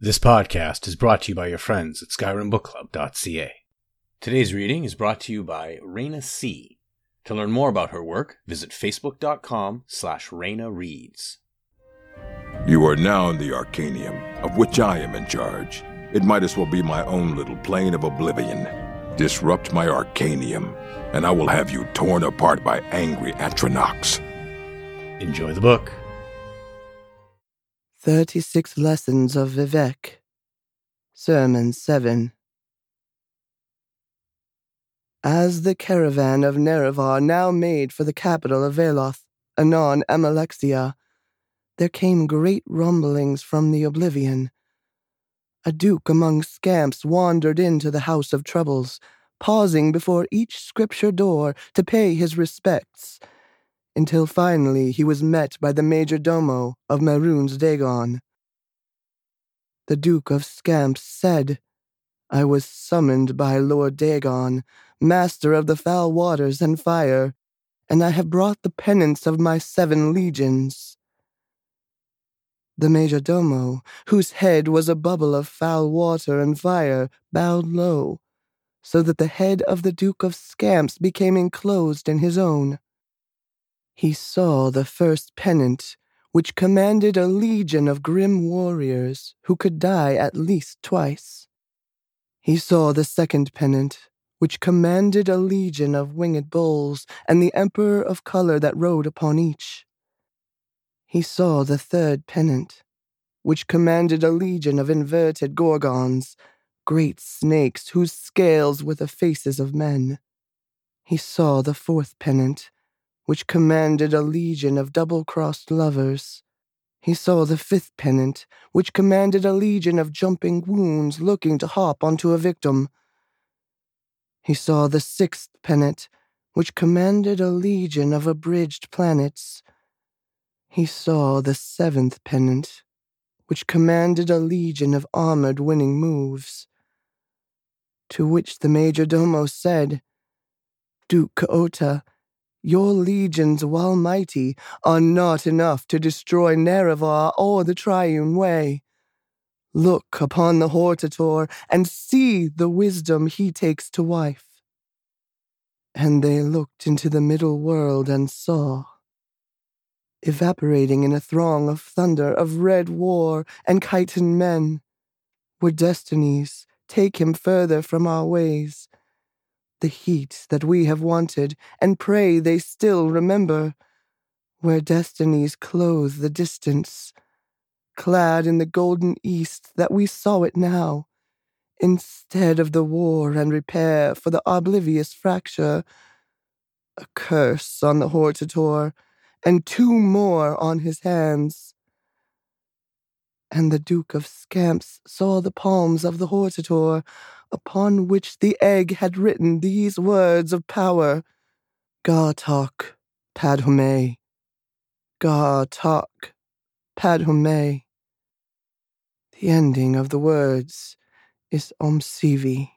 This podcast is brought to you by your friends at SkyrimBookClub.ca. Today's reading is brought to you by Raina C. To learn more about her work, visit facebook.com slash Raina Reads. You are now in the Arcanaeum, of which I am in charge. It might as well be my own little plane of oblivion. Disrupt my Arcanaeum, and I will have you torn apart by angry Atronachs. Enjoy the book. 36 Lessons of Vivec. Sermon 7. As the caravan of Nerevar now made for the capital of Veloth, anon Almalexia, there came great rumblings from the oblivion. A duke among scamps wandered into the house of troubles, pausing before each scripture door to pay his respects until finally he was met by the major domo of Mehrunes Dagon. The Duke of Scamps said, I was summoned by Lord Dagon, master of the foul waters and fire, and I have brought the penance of my seven legions. The major domo, whose head was a bubble of foul water and fire, bowed low, so that the head of the Duke of Scamps became enclosed in his own he saw the first pennant, which commanded a legion of grim warriors who could die at least twice. He saw the second pennant, which commanded a legion of winged bulls and the emperor of color that rode upon each. He saw the third pennant, which commanded a legion of inverted gorgons, great snakes whose scales were the faces of men. He saw the fourth pennant, which commanded a legion of double crossed lovers. He saw the fifth pennant, which commanded a legion of jumping wounds looking to hop onto a victim. He saw the sixth pennant, which commanded a legion of abridged planets. He saw the seventh pennant, which commanded a legion of armored winning moves. To which the major domo said, Duke Kaota, your legions, while mighty, are not enough to destroy Nerevar or the Triune Way. Look upon the Hortator and see the wisdom he takes to wife. And they looked into the middle world and saw. Evaporating in a throng of thunder of red war and chitin men, were destinies take him further from our ways the heat that we have wanted, and pray they still remember, where destinies clothe the distance, clad in the golden east that we saw it now, instead of the war and repair for the oblivious fracture, a curse on the hortator, and two more on his hands. And the Duke of Scamps saw the palms of the hortator upon which the egg had written these words of power Ghartok Padhome. Ghartok Padhome. The ending of the words is Almsivi.